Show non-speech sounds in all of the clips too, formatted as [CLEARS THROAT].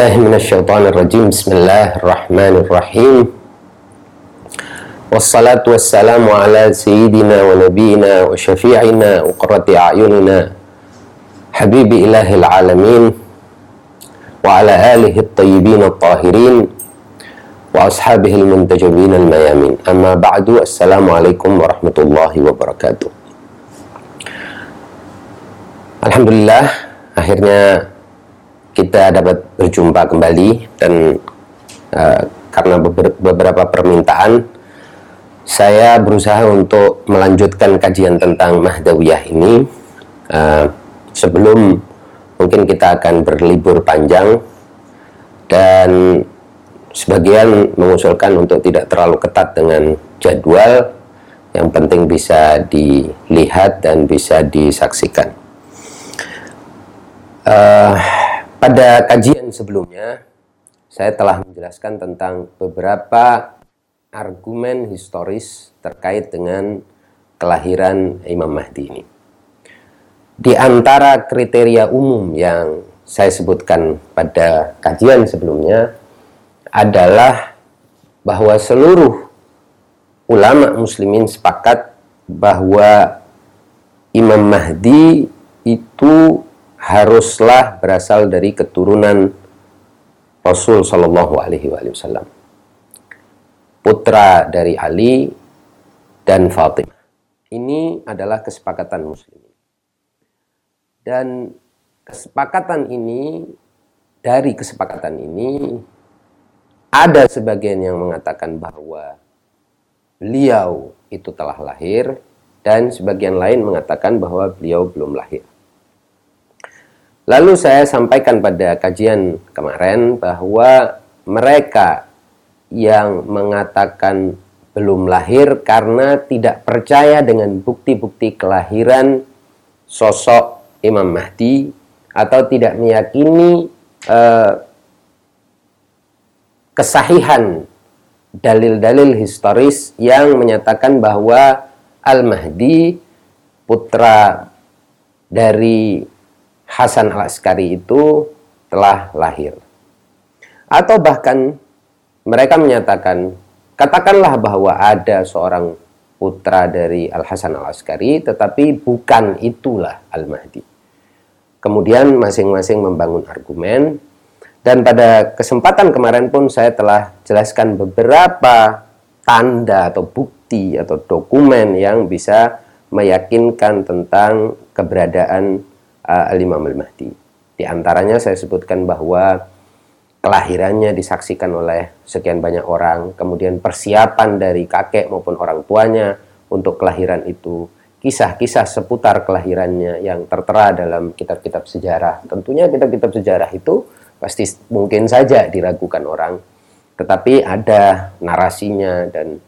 بالله من الشيطان الرجيم. بسم الله الرحمن الرحيم. والصلاة والسلام على سيدنا ونبينا وشفيعنا وقرة أعيننا. حبيب إله العالمين وعلى آله الطيبين الطاهرين وأصحابه المنتجبين الميامين. أما بعد السلام عليكم ورحمة الله وبركاته. Alhamdulillah akhirnya kita dapat berjumpa kembali dan uh, karena beberapa permintaan saya berusaha untuk melanjutkan kajian tentang Mahdawiyah ini. Uh, sebelum mungkin kita akan berlibur panjang dan sebagian mengusulkan untuk tidak terlalu ketat dengan jadwal yang penting bisa dilihat dan bisa disaksikan. Uh, pada kajian sebelumnya, saya telah menjelaskan tentang beberapa argumen historis terkait dengan kelahiran Imam Mahdi ini. Di antara kriteria umum yang saya sebutkan pada kajian sebelumnya adalah bahwa seluruh ulama muslimin sepakat bahwa Imam Mahdi itu haruslah berasal dari keturunan Rasul Shallallahu Alaihi Wasallam, putra dari Ali dan Fatimah. Ini adalah kesepakatan Muslim. Dan kesepakatan ini dari kesepakatan ini ada sebagian yang mengatakan bahwa beliau itu telah lahir dan sebagian lain mengatakan bahwa beliau belum lahir. Lalu saya sampaikan pada kajian kemarin bahwa mereka yang mengatakan belum lahir karena tidak percaya dengan bukti-bukti kelahiran sosok Imam Mahdi atau tidak meyakini eh, kesahihan dalil-dalil historis yang menyatakan bahwa Al-Mahdi putra dari Hasan al-Askari itu telah lahir. Atau bahkan mereka menyatakan, katakanlah bahwa ada seorang putra dari Al-Hasan al-Askari, tetapi bukan itulah Al-Mahdi. Kemudian masing-masing membangun argumen, dan pada kesempatan kemarin pun saya telah jelaskan beberapa tanda atau bukti atau dokumen yang bisa meyakinkan tentang keberadaan uh, Al-Imam Al-Mahdi. Di antaranya saya sebutkan bahwa kelahirannya disaksikan oleh sekian banyak orang, kemudian persiapan dari kakek maupun orang tuanya untuk kelahiran itu, kisah-kisah seputar kelahirannya yang tertera dalam kitab-kitab sejarah. Tentunya kitab-kitab sejarah itu pasti mungkin saja diragukan orang, tetapi ada narasinya dan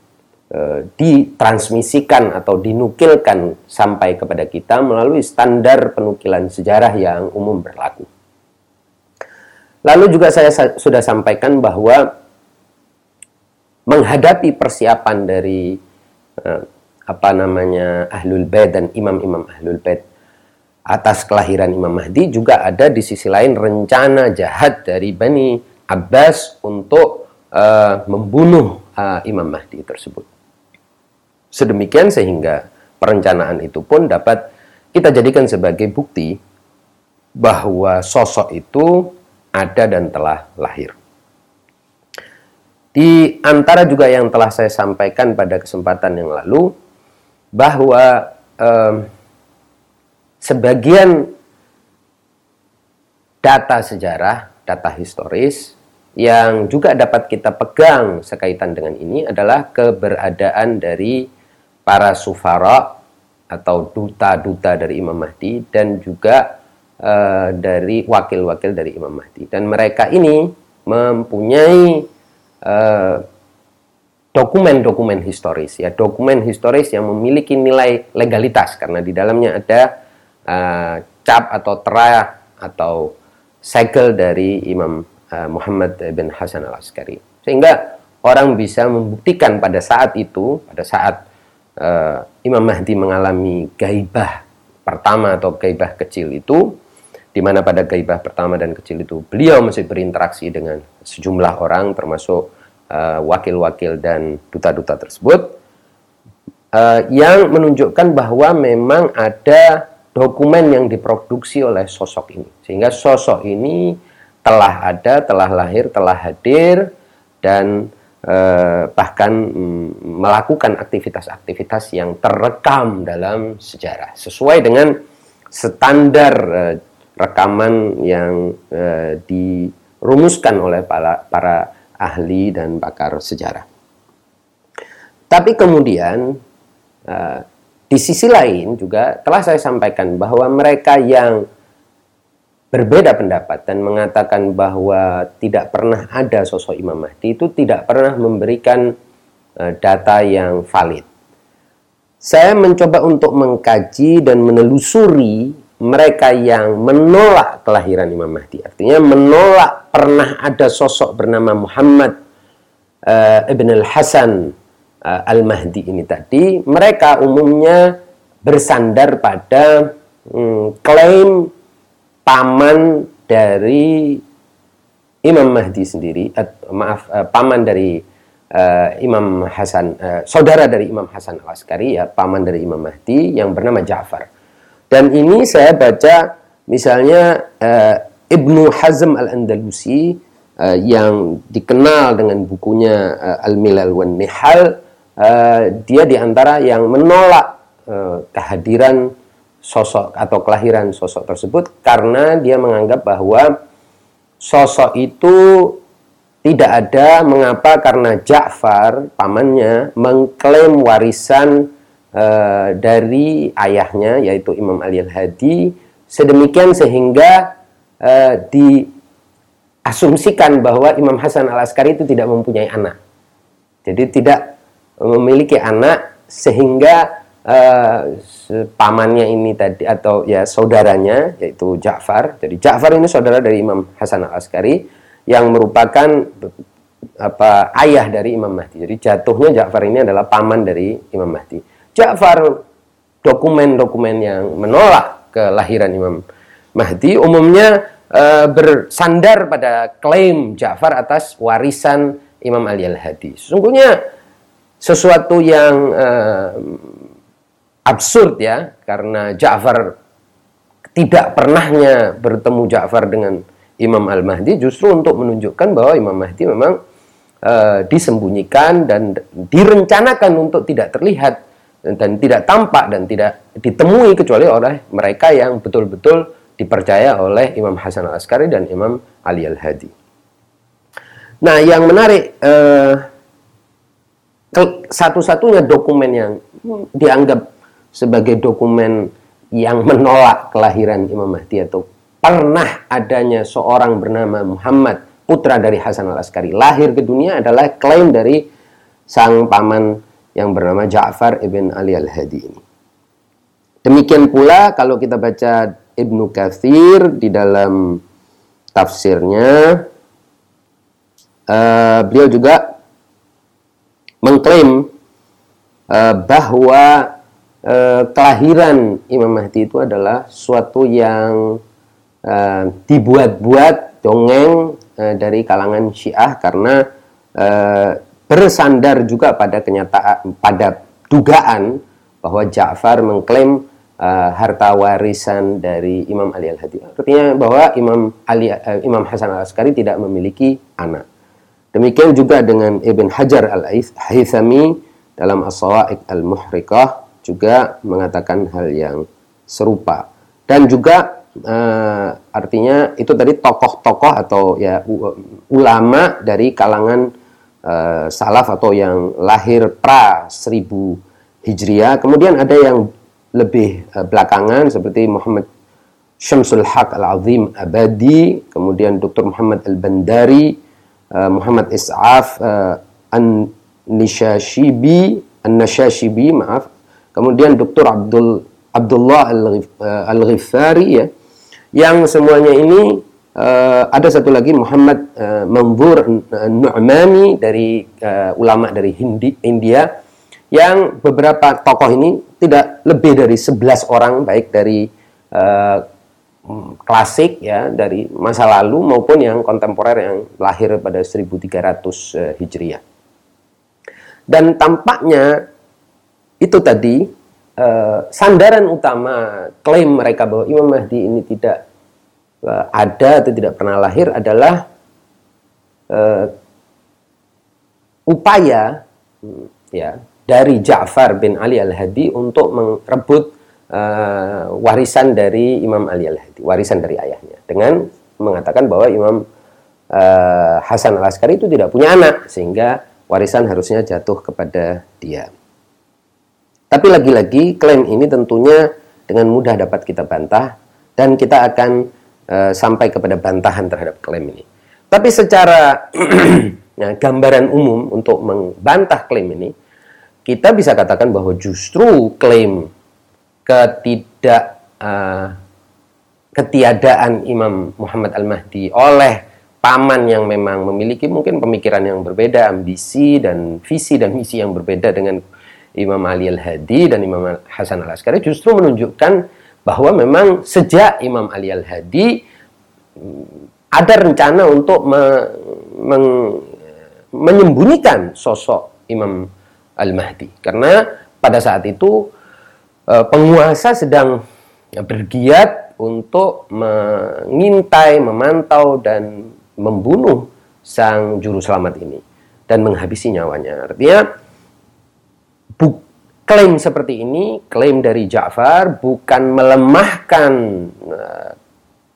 ditransmisikan atau dinukilkan sampai kepada kita melalui standar penukilan sejarah yang umum berlaku. Lalu juga saya sudah sampaikan bahwa menghadapi persiapan dari uh, apa namanya Ahlul Bait dan imam-imam Ahlul Bait atas kelahiran Imam Mahdi juga ada di sisi lain rencana jahat dari Bani Abbas untuk uh, membunuh uh, Imam Mahdi tersebut. Sedemikian sehingga perencanaan itu pun dapat kita jadikan sebagai bukti bahwa sosok itu ada dan telah lahir. Di antara juga yang telah saya sampaikan pada kesempatan yang lalu, bahwa eh, sebagian data sejarah, data historis yang juga dapat kita pegang sekaitan dengan ini adalah keberadaan dari para sufara atau duta-duta dari Imam Mahdi dan juga uh, dari wakil-wakil dari Imam Mahdi. Dan mereka ini mempunyai eh, dokumen-dokumen historis ya, dokumen historis yang memiliki nilai legalitas karena di dalamnya ada uh, cap atau tera atau segel dari Imam uh, Muhammad bin Hasan al-Askari. Sehingga orang bisa membuktikan pada saat itu, pada saat uh, Imam Mahdi mengalami gaibah pertama atau gaibah kecil itu di mana pada gaibah pertama dan kecil itu beliau masih berinteraksi dengan sejumlah orang termasuk uh, wakil-wakil uh, dan duta-duta tersebut uh, yang menunjukkan bahwa memang ada dokumen yang diproduksi oleh sosok ini. Sehingga sosok ini telah ada, telah lahir, telah hadir dan uh, bahkan um, melakukan aktivitas-aktivitas yang terekam dalam sejarah sesuai dengan standar uh, rekaman yang uh, dirumuskan oleh para, para ahli dan pakar sejarah. Tapi kemudian di sisi lain juga telah saya sampaikan bahwa mereka yang berbeda pendapat dan mengatakan bahwa tidak pernah ada sosok Imam Mahdi itu tidak pernah memberikan uh, data yang valid. Saya mencoba untuk mengkaji dan menelusuri mereka yang menolak kelahiran Imam Mahdi. Artinya menolak pernah ada sosok bernama Muhammad uh, Ibn al-Hasan uh, al-Mahdi ini tadi. Mereka umumnya bersandar pada um, klaim paman dari Imam Mahdi sendiri, uh, maaf, uh, paman dari uh, Imam Hasan, uh, saudara dari Imam Hasan al-Askari, ya, paman dari Imam Mahdi yang bernama Ja'far. Dan ini saya baca misalnya uh, Ibnu Hazm Al-Andalusi uh, yang dikenal dengan bukunya uh, Al-Milal wan Nihal, uh, dia di antara yang menolak uh, kehadiran sosok atau kelahiran sosok tersebut karena dia menganggap bahwa sosok itu tidak ada mengapa karena Ja'far pamannya mengklaim warisan uh, dari ayahnya yaitu Imam Ali Al-Hadi sedemikian sehingga uh, diasumsikan bahwa Imam Hasan Al-Askari itu tidak mempunyai anak. Jadi tidak memiliki anak sehingga uh, pamannya ini tadi atau ya saudaranya yaitu Ja'far. Jadi Ja'far ini saudara dari Imam Hasan Al-Askari yang merupakan apa ayah dari Imam Mahdi. Jadi jatuhnya Ja'far ini adalah paman dari Imam Mahdi. Ja'far dokumen-dokumen yang menolak kelahiran Imam Mahdi umumnya e, bersandar pada klaim Ja'far atas warisan Imam Ali Al-Hadi. Sesungguhnya sesuatu yang e, absurd ya karena Ja'far tidak pernahnya bertemu Ja'far dengan Imam Al-Mahdi justru untuk menunjukkan bahwa Imam Mahdi memang e, disembunyikan dan direncanakan untuk tidak terlihat dan tidak tampak dan tidak ditemui kecuali oleh mereka yang betul-betul dipercaya oleh Imam Hasan al Askari dan Imam Ali al Hadi. Nah, yang menarik eh, satu-satunya dokumen yang dianggap sebagai dokumen yang menolak kelahiran Imam Mahdi atau pernah adanya seorang bernama Muhammad putra dari Hasan al Askari lahir ke dunia adalah klaim dari sang paman yang bernama Ja'far ibn Ali al-Hadi ini. Demikian pula kalau kita baca Ibnu Kathir di dalam tafsirnya, uh, beliau juga mengklaim uh, bahwa uh, kelahiran Imam Mahdi itu adalah suatu yang uh, dibuat-buat dongeng uh, dari kalangan Syiah karena uh, bersandar juga pada kenyataan pada dugaan bahwa Ja'far mengklaim uh, harta warisan dari Imam Ali Al-Hadi. Artinya bahwa Imam Ali uh, Imam Hasan Al-Askari tidak memiliki anak. Demikian juga dengan Ibn Hajar Al-Haythami dalam As-Sawa'iq Al-Muhriqah juga mengatakan hal yang serupa. Dan juga uh, artinya itu tadi tokoh-tokoh atau ya ulama dari kalangan uh, salaf atau yang lahir pra 1000 Hijriah. Kemudian ada yang lebih uh, belakangan seperti Muhammad Syamsul Haq Al-Azim Abadi, kemudian Dr. Muhammad Al-Bandari, uh, Muhammad Is'af uh, An-Nishashibi, An-Nashashibi, maaf. Kemudian Dr. Abdul Abdullah Al-Ghifari ya. Yang semuanya ini uh, ada satu lagi Muhammad uh, Manzur Nu'mani dari uh, ulama dari Hindi, India yang beberapa tokoh ini tidak lebih dari 11 orang baik dari uh, klasik ya dari masa lalu maupun yang kontemporer yang lahir pada 1300 uh, Hijriah. Dan tampaknya itu tadi uh, sandaran utama klaim mereka bahwa Imam Mahdi ini tidak uh, ada atau tidak pernah lahir adalah uh, upaya hmm, ya dari Ja'far bin Ali Al-Hadi untuk merebut uh, warisan dari Imam Ali Al-Hadi, warisan dari ayahnya dengan mengatakan bahwa Imam uh, Hasan Al-Askari itu tidak punya anak sehingga warisan harusnya jatuh kepada dia. Tapi lagi-lagi klaim ini tentunya dengan mudah dapat kita bantah dan kita akan uh, sampai kepada bantahan terhadap klaim ini. Tapi secara nah, [CLEARS THROAT] gambaran umum untuk membantah klaim ini, kita bisa katakan bahwa justru klaim ketidak uh, ketiadaan Imam Muhammad Al-Mahdi oleh paman yang memang memiliki mungkin pemikiran yang berbeda, ambisi dan visi dan misi yang berbeda dengan Imam Ali Al-Hadi dan Imam Hasan Al-Askari justru menunjukkan bahwa memang sejak Imam Ali Al-Hadi ada rencana untuk me, meng, menyembunyikan sosok Imam Al-Mahdi. Karena pada saat itu e, penguasa sedang bergiat untuk mengintai, memantau dan membunuh sang juru selamat ini dan menghabisi nyawanya. Artinya bu, klaim seperti ini, klaim dari Ja'far bukan melemahkan uh,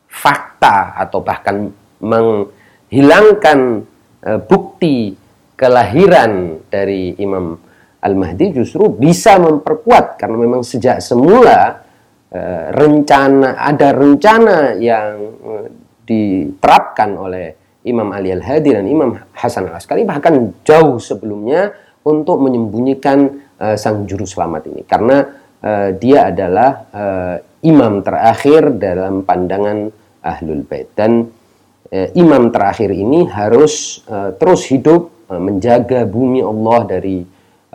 fakta atau bahkan menghilangkan uh, bukti kelahiran dari Imam Al-Mahdi justru bisa memperkuat karena memang sejak semula uh, rencana ada rencana yang diterapkan oleh Imam Ali Al-Hadi dan Imam Hasan Al-Askari bahkan jauh sebelumnya untuk menyembunyikan uh, sang juru selamat ini. Karena uh, dia adalah uh, imam terakhir dalam pandangan Ahlul Bait. Dan eh, imam terakhir ini harus eh, terus hidup eh, menjaga bumi Allah dari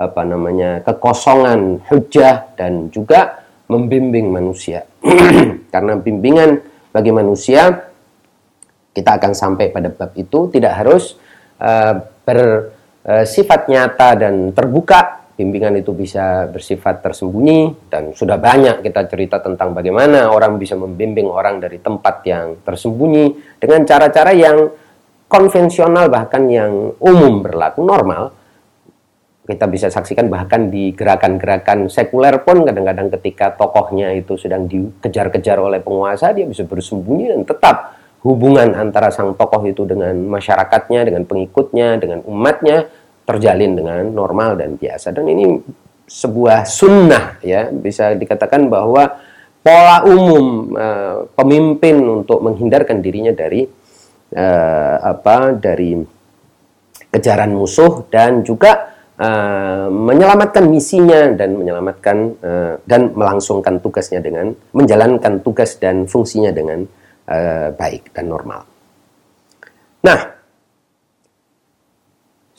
apa namanya kekosongan hujah dan juga membimbing manusia. [CLEARS THROAT] Karena bimbingan bagi manusia kita akan sampai pada bab itu tidak harus uh, bersifat nyata dan terbuka bimbingan itu bisa bersifat tersembunyi dan sudah banyak kita cerita tentang bagaimana orang bisa membimbing orang dari tempat yang tersembunyi dengan cara-cara yang konvensional bahkan yang umum berlaku normal. Kita bisa saksikan bahkan di gerakan-gerakan sekuler pun kadang-kadang ketika tokohnya itu sedang dikejar-kejar oleh penguasa dia bisa bersembunyi dan tetap hubungan antara sang tokoh itu dengan masyarakatnya, dengan pengikutnya, dengan umatnya terjalin dengan normal dan biasa dan ini sebuah sunnah ya bisa dikatakan bahwa pola umum uh, pemimpin untuk menghindarkan dirinya dari uh, apa dari kejaran musuh dan juga uh, menyelamatkan misinya dan menyelamatkan uh, dan melangsungkan tugasnya dengan menjalankan tugas dan fungsinya dengan uh, baik dan normal. Nah,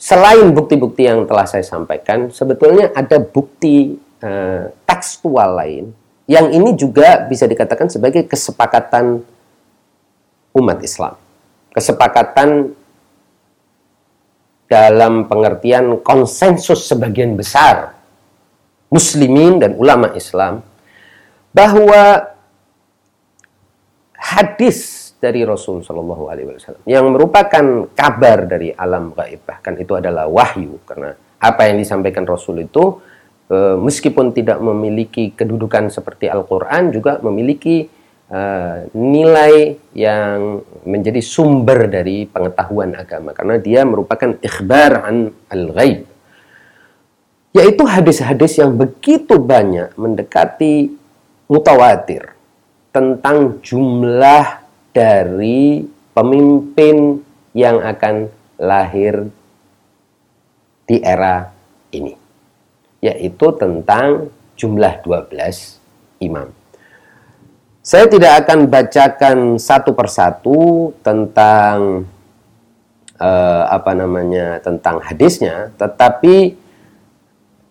selain bukti-bukti yang telah saya sampaikan, sebetulnya ada bukti uh, tekstual lain yang ini juga bisa dikatakan sebagai kesepakatan umat Islam. Kesepakatan dalam pengertian konsensus sebagian besar muslimin dan ulama Islam bahwa hadis dari Rasul Shallallahu Alaihi Wasallam. Yang merupakan kabar dari alam gaib. Bahkan itu adalah wahyu. Karena apa yang disampaikan Rasul itu e, meskipun tidak memiliki kedudukan seperti Al-Quran juga memiliki e, nilai yang menjadi sumber dari pengetahuan agama. Karena dia merupakan ikhbar an al-ghaib. Yaitu hadis-hadis yang begitu banyak mendekati mutawatir tentang jumlah dari pemimpin yang akan lahir di era ini yaitu tentang jumlah 12 imam. Saya tidak akan bacakan satu persatu tentang uh, apa namanya tentang hadisnya, tetapi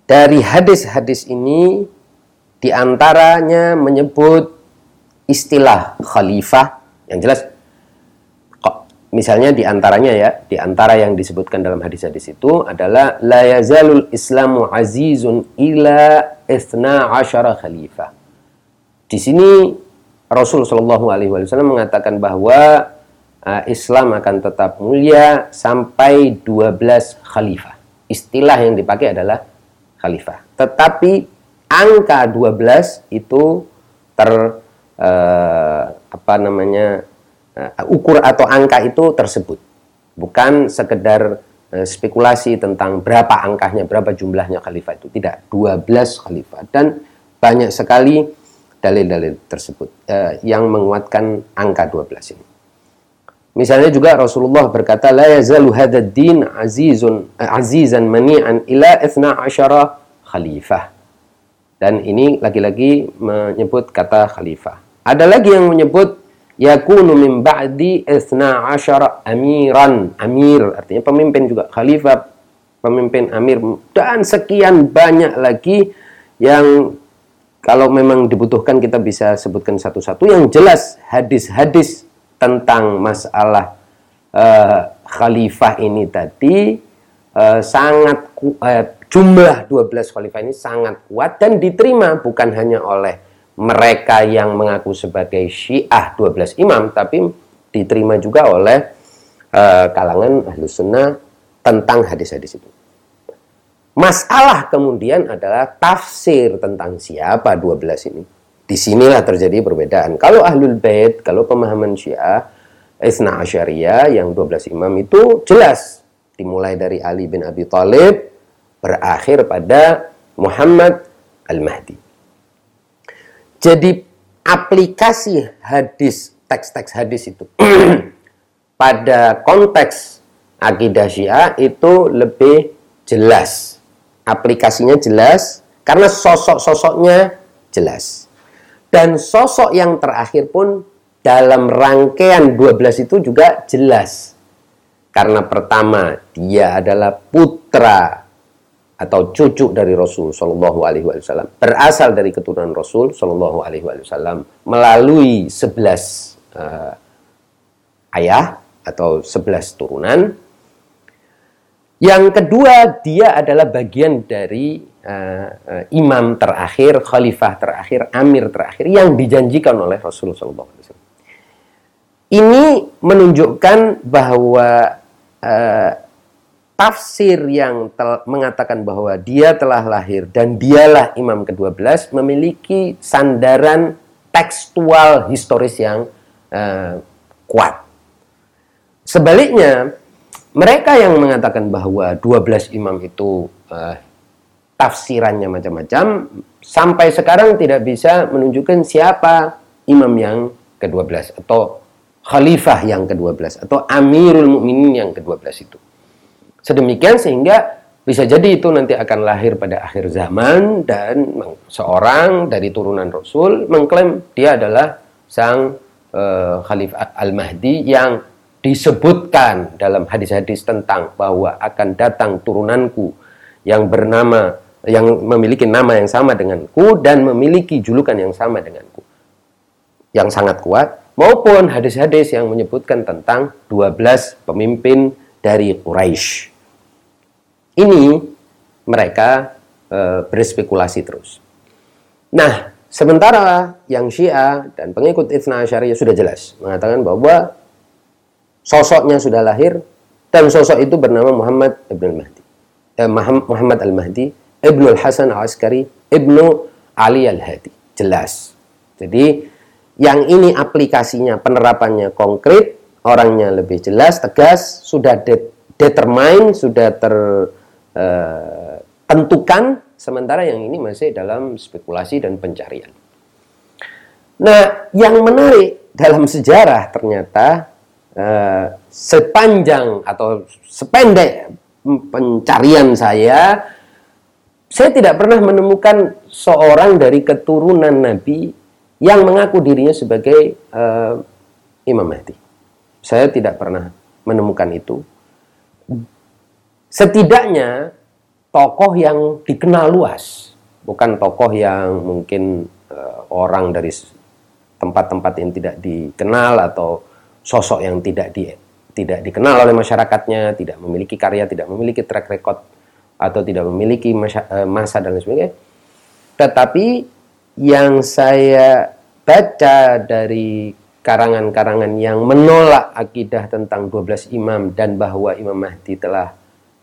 dari hadis-hadis ini di antaranya menyebut istilah khalifah yang jelas kok misalnya di antaranya ya, di antara yang disebutkan dalam hadis-hadis itu adalah la yazalul islamu azizun ila ithna asyara khalifah. Di sini Rasul Shallallahu alaihi wasallam mengatakan bahwa uh, Islam akan tetap mulia sampai 12 khalifah. Istilah yang dipakai adalah khalifah. Tetapi angka 12 itu ter uh, apa namanya uh, ukur atau angka itu tersebut bukan sekedar uh, spekulasi tentang berapa angkanya berapa jumlahnya khalifah itu tidak 12 khalifah dan banyak sekali dalil-dalil tersebut uh, yang menguatkan angka 12 ini Misalnya juga Rasulullah berkata la yazalu din azizun azizan mani'an ila 12 khalifah. Dan ini lagi-lagi menyebut kata khalifah. Ada lagi yang menyebut yakunu min ba'di isna asyara amiran. Amir artinya pemimpin juga. Khalifah, pemimpin amir. Dan sekian banyak lagi yang kalau memang dibutuhkan kita bisa sebutkan satu-satu. Yang jelas hadis-hadis tentang masalah uh, khalifah ini tadi uh, sangat uh, jumlah 12 khalifah ini sangat kuat dan diterima bukan hanya oleh mereka yang mengaku sebagai Syiah 12 imam tapi diterima juga oleh uh, kalangan ahlu sunnah tentang hadis-hadis itu. Masalah kemudian adalah tafsir tentang siapa 12 ini. Di sinilah terjadi perbedaan. Kalau ahlul bait, kalau pemahaman Syiah, Isna Asyariyah yang 12 imam itu jelas. Dimulai dari Ali bin Abi Thalib, berakhir pada Muhammad Al-Mahdi. Jadi aplikasi hadis, teks-teks hadis itu [CLEARS THROAT] pada konteks akidah Syiah itu lebih jelas. Aplikasinya jelas karena sosok-sosoknya jelas. Dan sosok yang terakhir pun dalam rangkaian 12 itu juga jelas. Karena pertama, dia adalah putra atau cucu dari Rasul Shallallahu Alaihi Wasallam berasal dari keturunan Rasul Shallallahu Alaihi Wasallam melalui sebelas uh, ayah atau sebelas turunan. Yang kedua, dia adalah bagian dari uh, uh, imam terakhir, khalifah terakhir, amir terakhir yang dijanjikan oleh Rasul Shallallahu Alaihi Wasallam. Ini menunjukkan bahwa uh, tafsir yang mengatakan bahwa dia telah lahir dan dialah imam ke-12 memiliki sandaran tekstual historis yang uh, kuat. Sebaliknya, mereka yang mengatakan bahwa 12 imam itu uh, tafsirannya macam-macam, sampai sekarang tidak bisa menunjukkan siapa imam yang ke-12 atau khalifah yang ke-12 atau amirul mukminin yang ke-12 itu. Sedemikian sehingga bisa jadi itu nanti akan lahir pada akhir zaman dan seorang dari turunan Rasul mengklaim dia adalah sang uh, Khalifah Al-Mahdi yang disebutkan dalam hadis-hadis tentang bahwa akan datang turunanku yang bernama yang memiliki nama yang sama denganku dan memiliki julukan yang sama denganku. Yang sangat kuat maupun hadis-hadis yang menyebutkan tentang 12 pemimpin dari Quraisy ini mereka e, berspekulasi terus. Nah, sementara yang Syiah dan pengikut Ithna Asyariyah sudah jelas mengatakan bahwa sosoknya sudah lahir dan sosok itu bernama Muhammad Ibn Al-Mahdi. Eh, Muhammad Al-Mahdi, Ibnu Al-Hasan Al-Askari, Ibnu Ali Al-Hadi. Jelas. Jadi yang ini aplikasinya, penerapannya konkret, orangnya lebih jelas, tegas, sudah de determine, sudah ter uh, tentukan sementara yang ini masih dalam spekulasi dan pencarian. Nah, yang menarik dalam sejarah ternyata uh, sepanjang atau sependek pencarian saya, saya tidak pernah menemukan seorang dari keturunan Nabi yang mengaku dirinya sebagai uh, Imam Mahdi. Saya tidak pernah menemukan itu setidaknya tokoh yang dikenal luas, bukan tokoh yang mungkin uh, orang dari tempat-tempat yang tidak dikenal atau sosok yang tidak di tidak dikenal oleh masyarakatnya, tidak memiliki karya, tidak memiliki track record atau tidak memiliki masa, eh, masa dan lain sebagainya. Tetapi yang saya baca dari karangan-karangan yang menolak akidah tentang 12 imam dan bahwa Imam Mahdi telah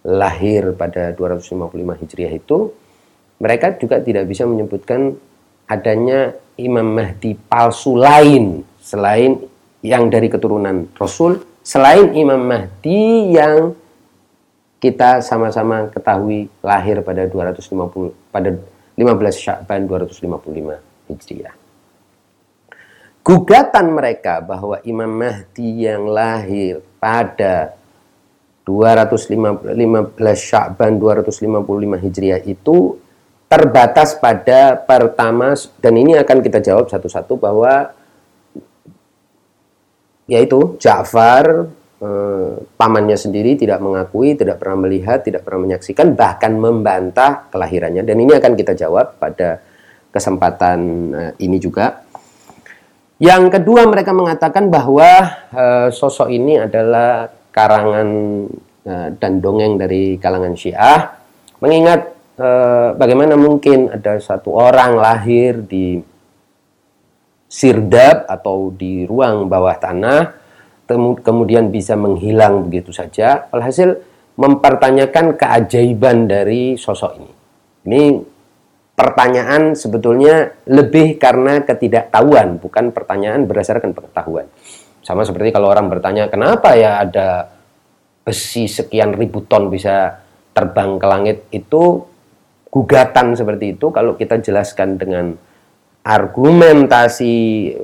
lahir pada 255 Hijriah itu, mereka juga tidak bisa menyebutkan adanya Imam Mahdi palsu lain selain yang dari keturunan Rasul, selain Imam Mahdi yang kita sama-sama ketahui lahir pada 250 pada 15 Sya'ban 255 Hijriah. Gugatan mereka bahwa Imam Mahdi yang lahir pada 215 Sya'ban 255 Hijriah itu terbatas pada pertama dan ini akan kita jawab satu-satu bahwa yaitu Ja'far eh, pamannya sendiri tidak mengakui, tidak pernah melihat, tidak pernah menyaksikan bahkan membantah kelahirannya dan ini akan kita jawab pada kesempatan eh, ini juga. Yang kedua mereka mengatakan bahwa e, sosok ini adalah karangan e, dan dongeng dari kalangan Syiah. Mengingat e, bagaimana mungkin ada satu orang lahir di sirdab atau di ruang bawah tanah kemudian bisa menghilang begitu saja. Alhasil mempertanyakan keajaiban dari sosok ini. Ini pertanyaan sebetulnya lebih karena ketidaktahuan, bukan pertanyaan berdasarkan pengetahuan. Sama seperti kalau orang bertanya, kenapa ya ada besi sekian ribu ton bisa terbang ke langit, itu gugatan seperti itu kalau kita jelaskan dengan argumentasi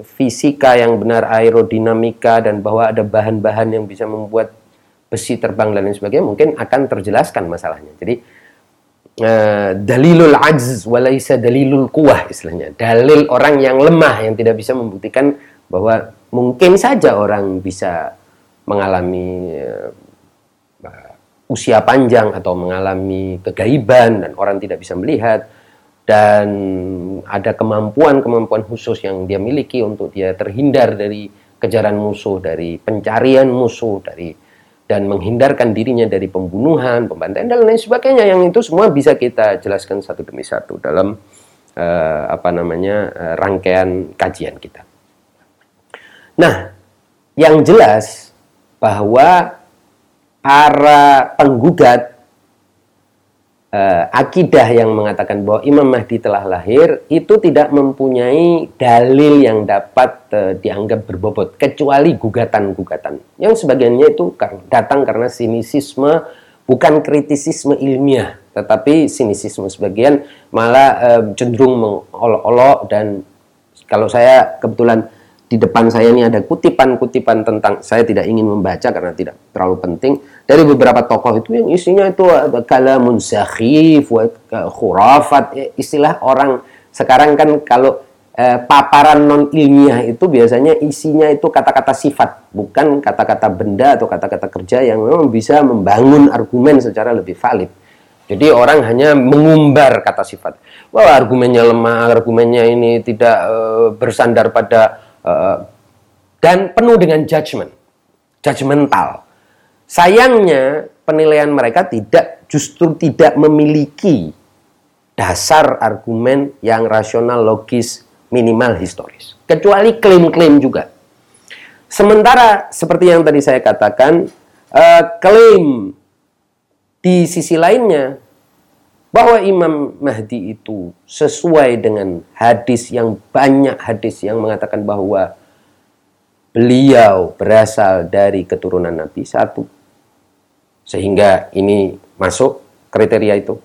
fisika yang benar, aerodinamika, dan bahwa ada bahan-bahan yang bisa membuat besi terbang dan lain sebagainya, mungkin akan terjelaskan masalahnya. Jadi, uh, dalilul ajz walaisa dalilul kuah istilahnya. Dalil orang yang lemah yang tidak bisa membuktikan bahwa mungkin saja orang bisa mengalami uh, usia panjang atau mengalami kegaiban dan orang tidak bisa melihat dan ada kemampuan-kemampuan khusus yang dia miliki untuk dia terhindar dari kejaran musuh, dari pencarian musuh, dari dan menghindarkan dirinya dari pembunuhan, pembantaian dan lain sebagainya yang itu semua bisa kita jelaskan satu demi satu dalam uh, apa namanya uh, rangkaian kajian kita. Nah, yang jelas bahwa para penggugat uh, akidah yang mengatakan bahwa Imam Mahdi telah lahir itu tidak mempunyai dalil yang dapat uh, dianggap berbobot kecuali gugatan-gugatan. Yang sebagiannya itu datang karena sinisisme bukan kritisisme ilmiah tetapi sinisisme sebagian malah uh, cenderung mengolok-olok dan kalau saya kebetulan di depan saya ini ada kutipan-kutipan tentang saya tidak ingin membaca karena tidak terlalu penting. Dari beberapa tokoh itu yang isinya itu kalamun zakhif khurafat ya, istilah orang. Sekarang kan kalau eh, paparan non ilmiah itu biasanya isinya itu kata-kata sifat bukan kata-kata benda atau kata-kata kerja yang memang bisa membangun argumen secara lebih valid. Jadi orang hanya mengumbar kata sifat. Wah argumennya lemah, argumennya ini tidak uh, bersandar pada Eh, dan penuh dengan judgment, judgmental. Sayangnya penilaian mereka tidak justru tidak memiliki dasar argumen yang rasional, logis, minimal historis. Kecuali klaim-klaim juga. Sementara seperti yang tadi saya katakan, uh, klaim di sisi lainnya bahwa Imam Mahdi itu sesuai dengan hadis yang banyak hadis yang mengatakan bahwa beliau berasal dari keturunan Nabi satu. Sehingga ini masuk kriteria itu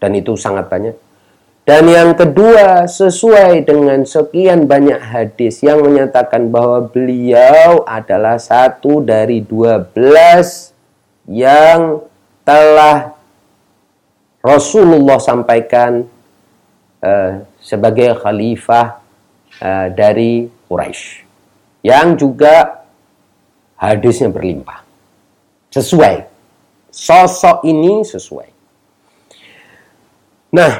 dan itu sangat banyak. Dan yang kedua sesuai dengan sekian banyak hadis yang menyatakan bahwa beliau adalah satu dari dua belas yang telah Rasulullah sampaikan uh, sebagai khalifah uh, dari Quraisy yang juga hadisnya berlimpah. Sesuai. Sosok ini sesuai. Nah,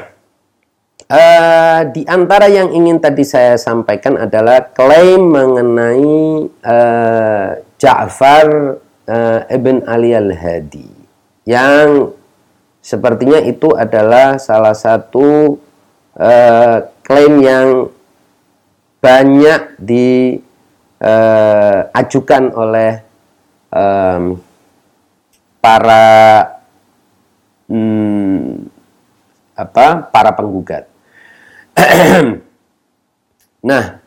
uh, di antara yang ingin tadi saya sampaikan adalah klaim mengenai uh, Ja'far uh, ibn Ali al-Hadi yang sepertinya itu adalah salah satu uh, klaim yang banyak diajukan uh, oleh um, para hmm, apa para penggugat. [CLEARS THROAT] nah,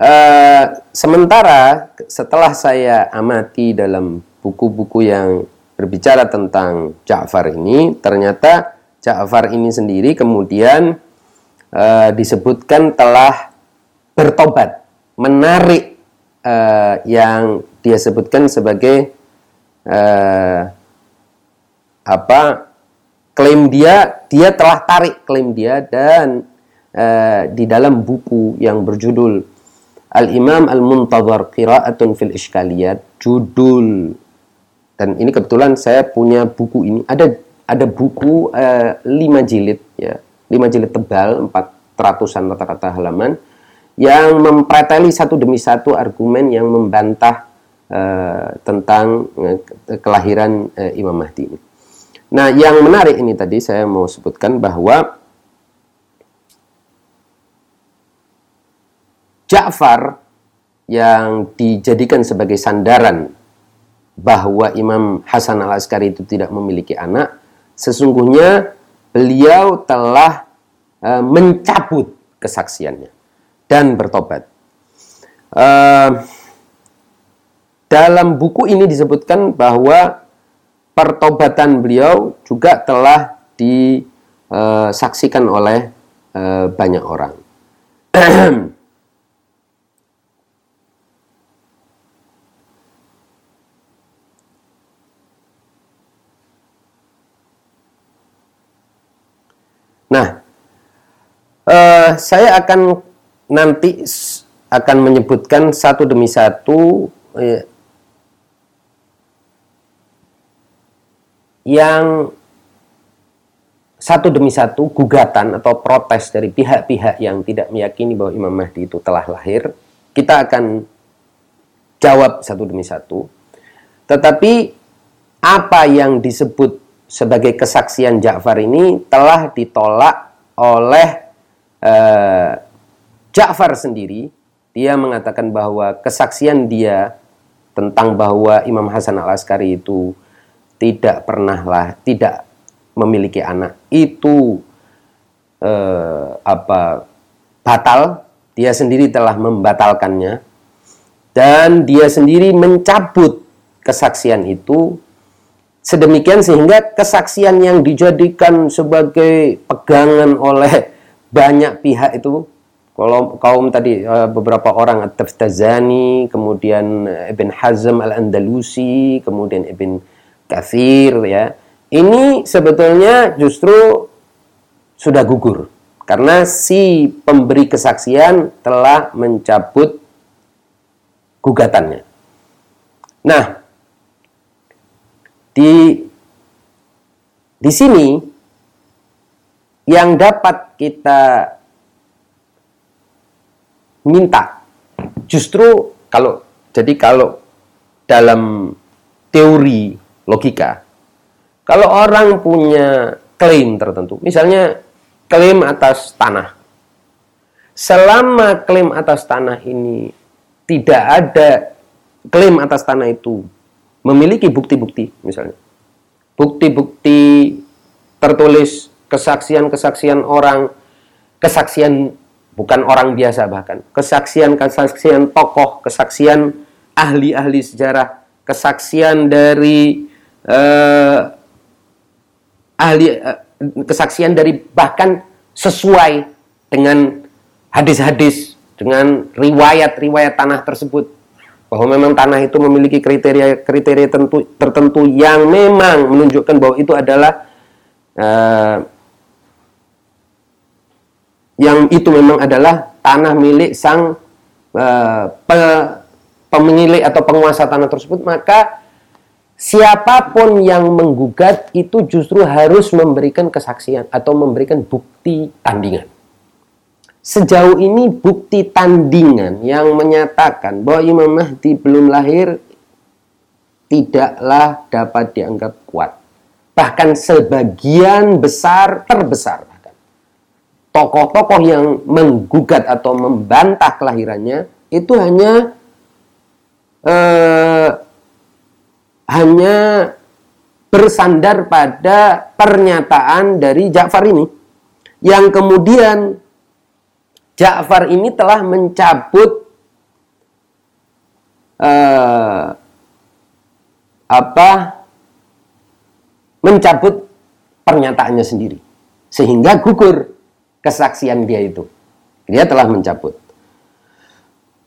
uh, sementara setelah saya amati dalam buku-buku yang berbicara tentang Ja'far ini, ternyata Ja'far ini sendiri kemudian uh, disebutkan telah bertobat, menarik uh, yang dia sebutkan sebagai uh, apa klaim dia dia telah tarik klaim dia dan uh, di dalam buku yang berjudul Al Imam Al Muntazar Qiraatun fil Ishkaliyat judul dan ini kebetulan saya punya buku ini ada ada buku uh, lima jilid ya lima jilid tebal empat ratusan rata-rata halaman yang mempreteli satu demi satu argumen yang membantah uh, tentang uh, kelahiran uh, Imam Mahdi ini. Nah, yang menarik ini tadi saya mau sebutkan bahwa Ja'far yang dijadikan sebagai sandaran bahwa Imam Hasan al-Askari itu tidak memiliki anak, sesungguhnya beliau telah uh, mencabut kesaksiannya dan bertobat. Uh, dalam buku ini disebutkan bahwa pertobatan beliau juga telah disaksikan oleh uh, banyak orang. [CLEARS THROAT] nah, uh, saya akan nanti akan menyebutkan satu demi satu uh, yang satu demi satu gugatan atau protes dari pihak-pihak yang tidak meyakini bahwa Imam Mahdi itu telah lahir, kita akan jawab satu demi satu. Tetapi apa yang disebut sebagai kesaksian Ja'far ini telah ditolak oleh uh, Ja'far sendiri. Dia mengatakan bahwa kesaksian dia tentang bahwa Imam Hasan al-Askari itu tidak pernahlah tidak memiliki anak. Itu eh, apa batal. Dia sendiri telah membatalkannya. Dan dia sendiri mencabut kesaksian itu sedemikian sehingga kesaksian yang dijadikan sebagai pegangan oleh banyak pihak itu kalau kaum tadi eh, beberapa orang At-Taftazani, kemudian Ibn Hazm Al-Andalusi, kemudian Ibn kafir ya. Ini sebetulnya justru sudah gugur karena si pemberi kesaksian telah mencabut gugatannya. Nah, di di sini yang dapat kita minta justru kalau jadi kalau dalam teori logika. Kalau orang punya klaim tertentu, misalnya klaim atas tanah. Selama klaim atas tanah ini tidak ada klaim atas tanah itu memiliki bukti-bukti misalnya. Bukti-bukti tertulis kesaksian-kesaksian orang, kesaksian bukan orang biasa bahkan, kesaksian-kesaksian tokoh, kesaksian ahli-ahli sejarah, kesaksian dari uh, ahli uh, kesaksian dari bahkan sesuai dengan hadis-hadis dengan riwayat-riwayat tanah tersebut bahwa memang tanah itu memiliki kriteria-kriteria tertentu, tertentu yang memang menunjukkan bahwa itu adalah uh, yang itu memang adalah tanah milik sang uh, pe, pemilik atau penguasa tanah tersebut maka siapa pun yang menggugat itu justru harus memberikan kesaksian atau memberikan bukti tandingan. Sejauh ini bukti tandingan yang menyatakan bahwa Imam Mahdi belum lahir tidaklah dapat dianggap kuat. Bahkan sebagian besar terbesar bahkan tokoh-tokoh yang menggugat atau membantah kelahirannya itu hanya eh, hanya bersandar pada pernyataan dari Ja'far ini yang kemudian Ja'far ini telah mencabut uh, apa mencabut pernyataannya sendiri. Sehingga gugur kesaksian dia itu. Dia telah mencabut.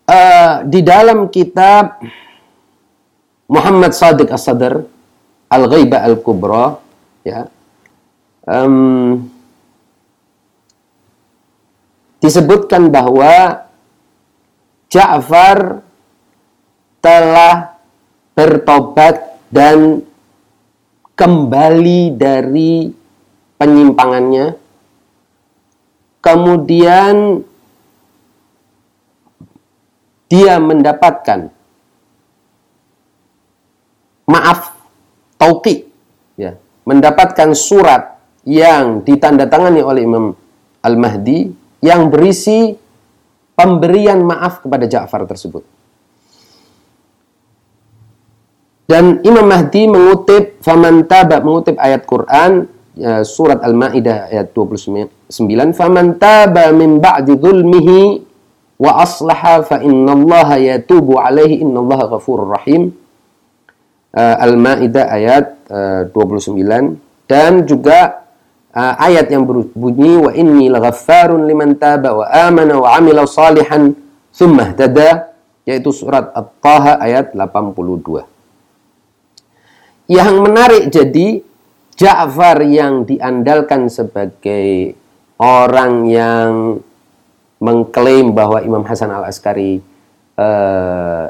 Uh, di dalam kitab Muhammad Sadiq As-Sadr Al-Ghaibah Al-Kubra ya um, disebutkan bahwa Ja'far telah bertobat dan kembali dari penyimpangannya. Kemudian dia mendapatkan maaf tauqi ya, mendapatkan surat yang ditandatangani oleh Imam Al-Mahdi yang berisi pemberian maaf kepada Ja'far tersebut. Dan Imam Mahdi mengutip faman taba mengutip ayat Quran ya, surat Al-Maidah ayat 29 faman taba min ba'di dzulmihi wa aslaha fa innallaha yatubu alaihi innallaha ghafurur rahim uh, Al-Maidah ayat uh, 29 dan juga uh, ayat yang berbunyi wa inni laghaffarun liman taba wa amana wa amila salihan thumma tada yaitu surat At-Taha ayat 82. Yang menarik jadi Ja'far yang diandalkan sebagai orang yang mengklaim bahwa Imam Hasan Al-Askari uh,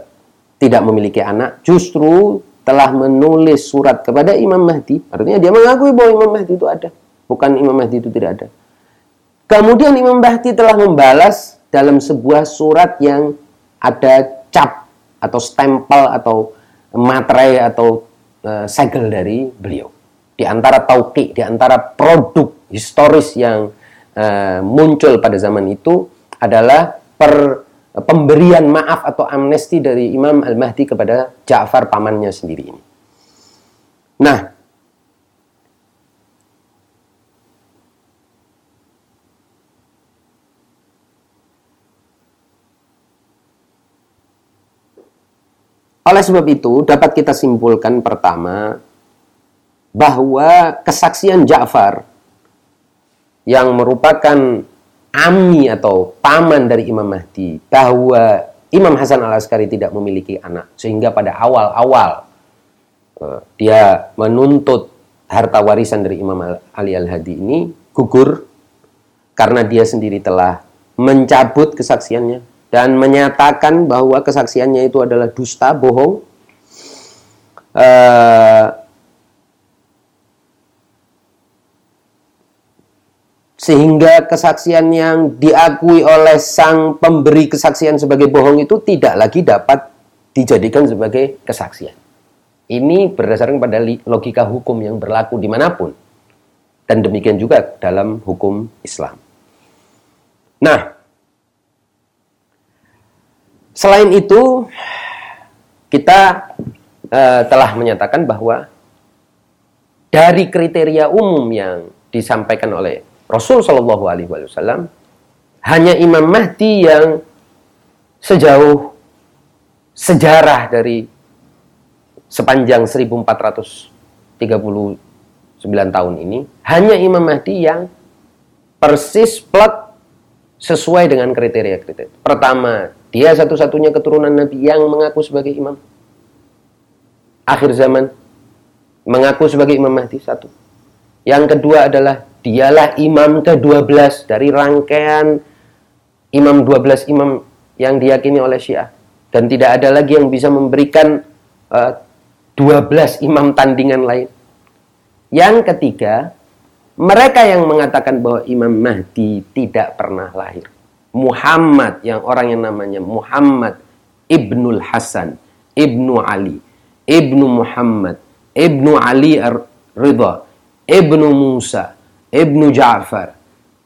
tidak memiliki anak justru telah menulis surat kepada Imam Mahdi artinya dia mengakui bahwa Imam Mahdi itu ada Bukan Imam Mahdi itu tidak ada. Kemudian Imam Mahdi telah membalas dalam sebuah surat yang ada cap atau stempel atau materai atau uh, segel dari beliau. Di antara tauqi, di antara produk historis yang uh, muncul pada zaman itu adalah per, pemberian maaf atau amnesti dari Imam Al-Mahdi kepada Ja'far pamannya sendiri ini. Nah, Oleh sebab itu, dapat kita simpulkan pertama bahwa kesaksian Ja'far yang merupakan ami atau paman dari Imam Mahdi bahwa Imam Hasan al-Askari tidak memiliki anak. Sehingga pada awal-awal uh, dia menuntut harta warisan dari Imam Ali al-Hadi ini gugur karena dia sendiri telah mencabut kesaksiannya dan menyatakan bahwa kesaksiannya itu adalah dusta, bohong. Uh, sehingga kesaksian yang diakui oleh sang pemberi kesaksian sebagai bohong itu tidak lagi dapat dijadikan sebagai kesaksian. Ini berdasarkan pada logika hukum yang berlaku di mana pun. Dan demikian juga dalam hukum Islam. Nah, Selain itu, kita uh, telah menyatakan bahwa dari kriteria umum yang disampaikan oleh Rasul Shallallahu Alaihi Wasallam, hanya Imam Mahdi yang sejauh sejarah dari sepanjang 1439 tahun ini, hanya Imam Mahdi yang persis plot sesuai dengan kriteria-kriteria. Pertama, dia satu-satunya keturunan Nabi yang mengaku sebagai imam. Akhir zaman mengaku sebagai Imam Mahdi satu. Yang kedua adalah dialah imam ke-12 dari rangkaian imam 12 imam yang diyakini oleh Syiah dan tidak ada lagi yang bisa memberikan uh, eh, 12 imam tandingan lain. Yang ketiga, mereka yang mengatakan bahwa Imam Mahdi tidak pernah lahir. Muhammad yang orang yang namanya Muhammad Ibnul Hasan, Ibnu Ali, Ibnu Muhammad, Ibnu Ali Ridha, Ibnu Musa, Ibnu Ja'far,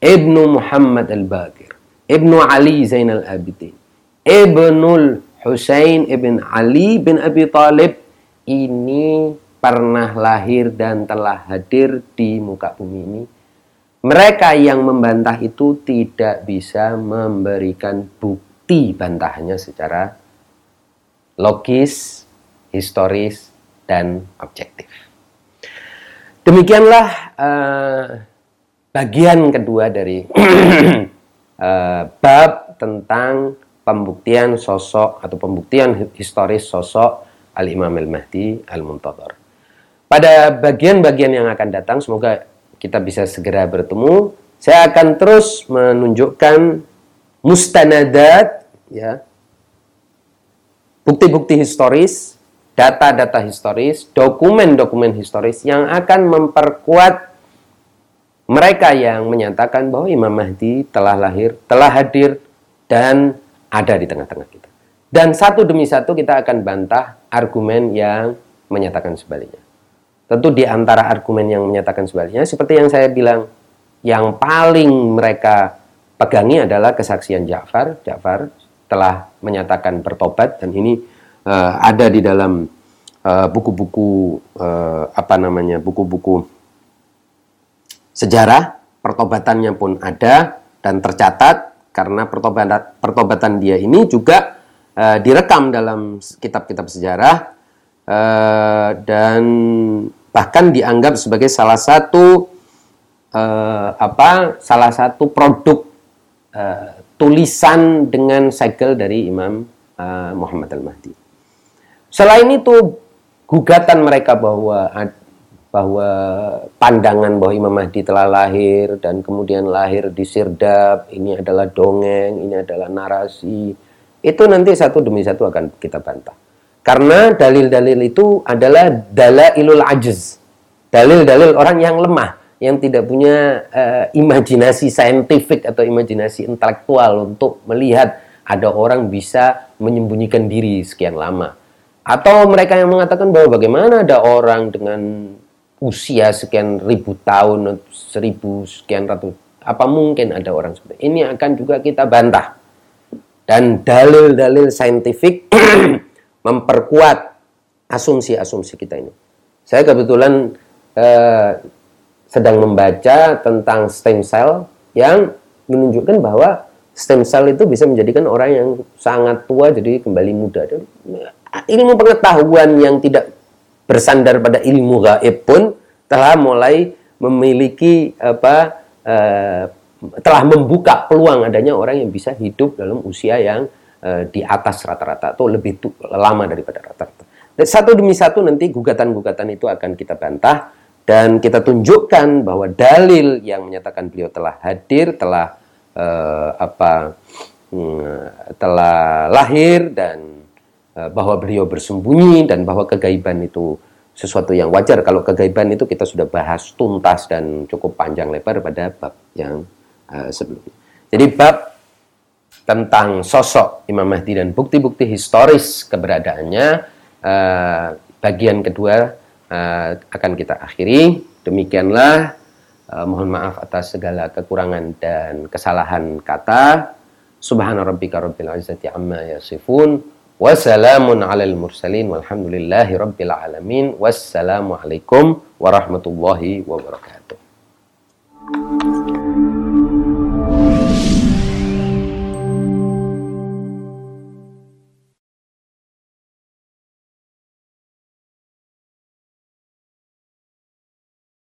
Ibnu Muhammad Al-Bakir, Ibnu Ali Zainal Abidin, Ibnul Husain Ibn Ali bin Abi Talib. Ini pernah lahir dan telah hadir di muka bumi ini mereka yang membantah itu tidak bisa memberikan bukti bantahannya secara logis, historis, dan objektif. Demikianlah uh, bagian kedua dari uh, [CLEARS THROAT] bab tentang pembuktian sosok atau pembuktian historis sosok Al-Imam Al-Mahdi Al-Muntadhar. Pada bagian-bagian yang akan datang, semoga kita bisa segera bertemu. Saya akan terus menunjukkan mustanadat, ya, bukti-bukti historis, data-data historis, dokumen-dokumen historis yang akan memperkuat mereka yang menyatakan bahwa Imam Mahdi telah lahir, telah hadir, dan ada di tengah-tengah kita. Dan satu demi satu kita akan bantah argumen yang menyatakan sebaliknya. Tentu di antara argumen yang menyatakan sebaliknya, seperti yang saya bilang, yang paling mereka pegangi adalah kesaksian Ja'far. Ja'far telah menyatakan bertobat dan ini uh, ada di dalam eh, buku-buku uh, apa namanya buku-buku sejarah pertobatannya pun ada dan tercatat karena pertobatan pertobatan dia ini juga uh, direkam dalam kitab-kitab sejarah uh, dan bahkan dianggap sebagai salah satu uh, apa salah satu produk uh, tulisan dengan segel dari Imam uh, Muhammad Al-Mahdi. Selain itu gugatan mereka bahwa bahwa pandangan bahwa Imam Mahdi telah lahir dan kemudian lahir di Sirdab, ini adalah dongeng, ini adalah narasi. Itu nanti satu demi satu akan kita bantah. Karena dalil-dalil itu adalah dalailul ajiz. Dalil-dalil orang yang lemah, yang tidak punya uh, imajinasi saintifik atau imajinasi intelektual untuk melihat ada orang bisa menyembunyikan diri sekian lama. Atau mereka yang mengatakan bahwa bagaimana ada orang dengan usia sekian ribu tahun, seribu sekian ratus, apa mungkin ada orang seperti ini akan juga kita bantah. Dan dalil-dalil saintifik [CLEARS THROAT] memperkuat asumsi-asumsi kita ini. Saya kebetulan eh, sedang membaca tentang stem cell yang menunjukkan bahwa stem cell itu bisa menjadikan orang yang sangat tua jadi kembali muda. Dan ilmu pengetahuan yang tidak bersandar pada ilmu gaib pun telah mulai memiliki apa eh, telah membuka peluang adanya orang yang bisa hidup dalam usia yang uh, di atas rata-rata atau lebih lama daripada rata-rata. Satu demi satu nanti gugatan-gugatan itu akan kita bantah dan kita tunjukkan bahwa dalil yang menyatakan beliau telah hadir, telah uh, apa hmm, telah lahir dan uh, bahwa beliau bersembunyi dan bahwa kegaiban itu sesuatu yang wajar. Kalau kegaiban itu kita sudah bahas tuntas dan cukup panjang lebar pada bab yang uh, sebelumnya. Jadi bab tentang sosok Imam Mahdi dan bukti-bukti historis keberadaannya uh, bagian kedua uh, akan kita akhiri. Demikianlah uh, mohon maaf atas segala kekurangan dan kesalahan kata. Subhana rabbika rabbil izzati amma yasifun. Wassalamun alal mursalin. Walhamdulillahi rabbil alamin. Wassalamu alaikum warahmatullahi wabarakatuh